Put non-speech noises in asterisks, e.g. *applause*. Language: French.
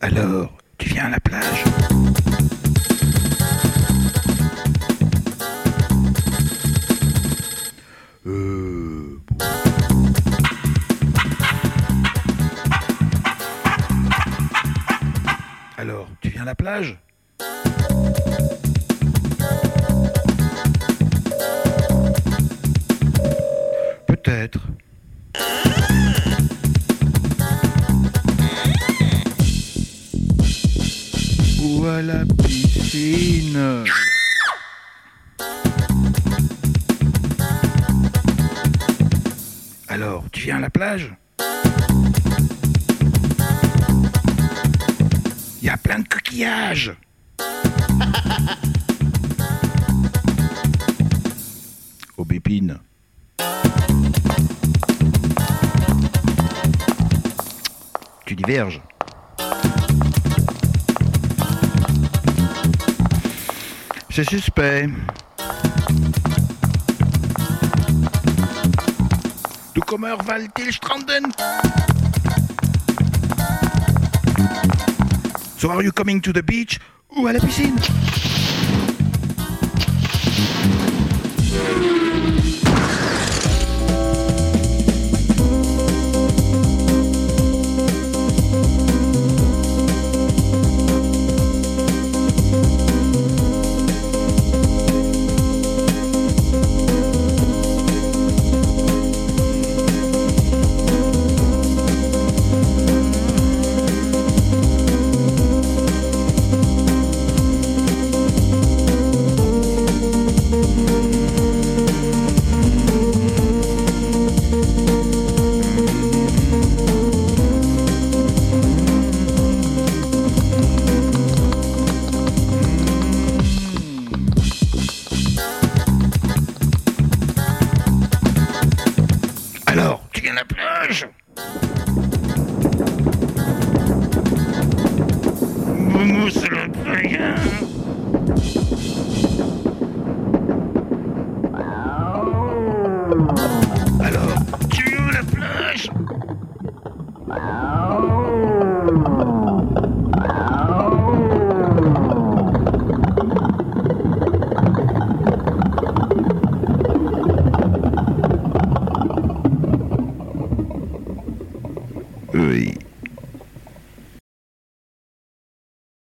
Alors, tu viens à la plage? La plage Peut-être. Ou à la piscine. Alors, tu viens à la plage? Coquillages. *laughs* Aubépine. Tu diverges. C'est suspect. Du kommer väl till stranden? Are you coming to the beach ou à la piscine? Moumou, c'est le rien. Alors, tu viens à la plage Oui.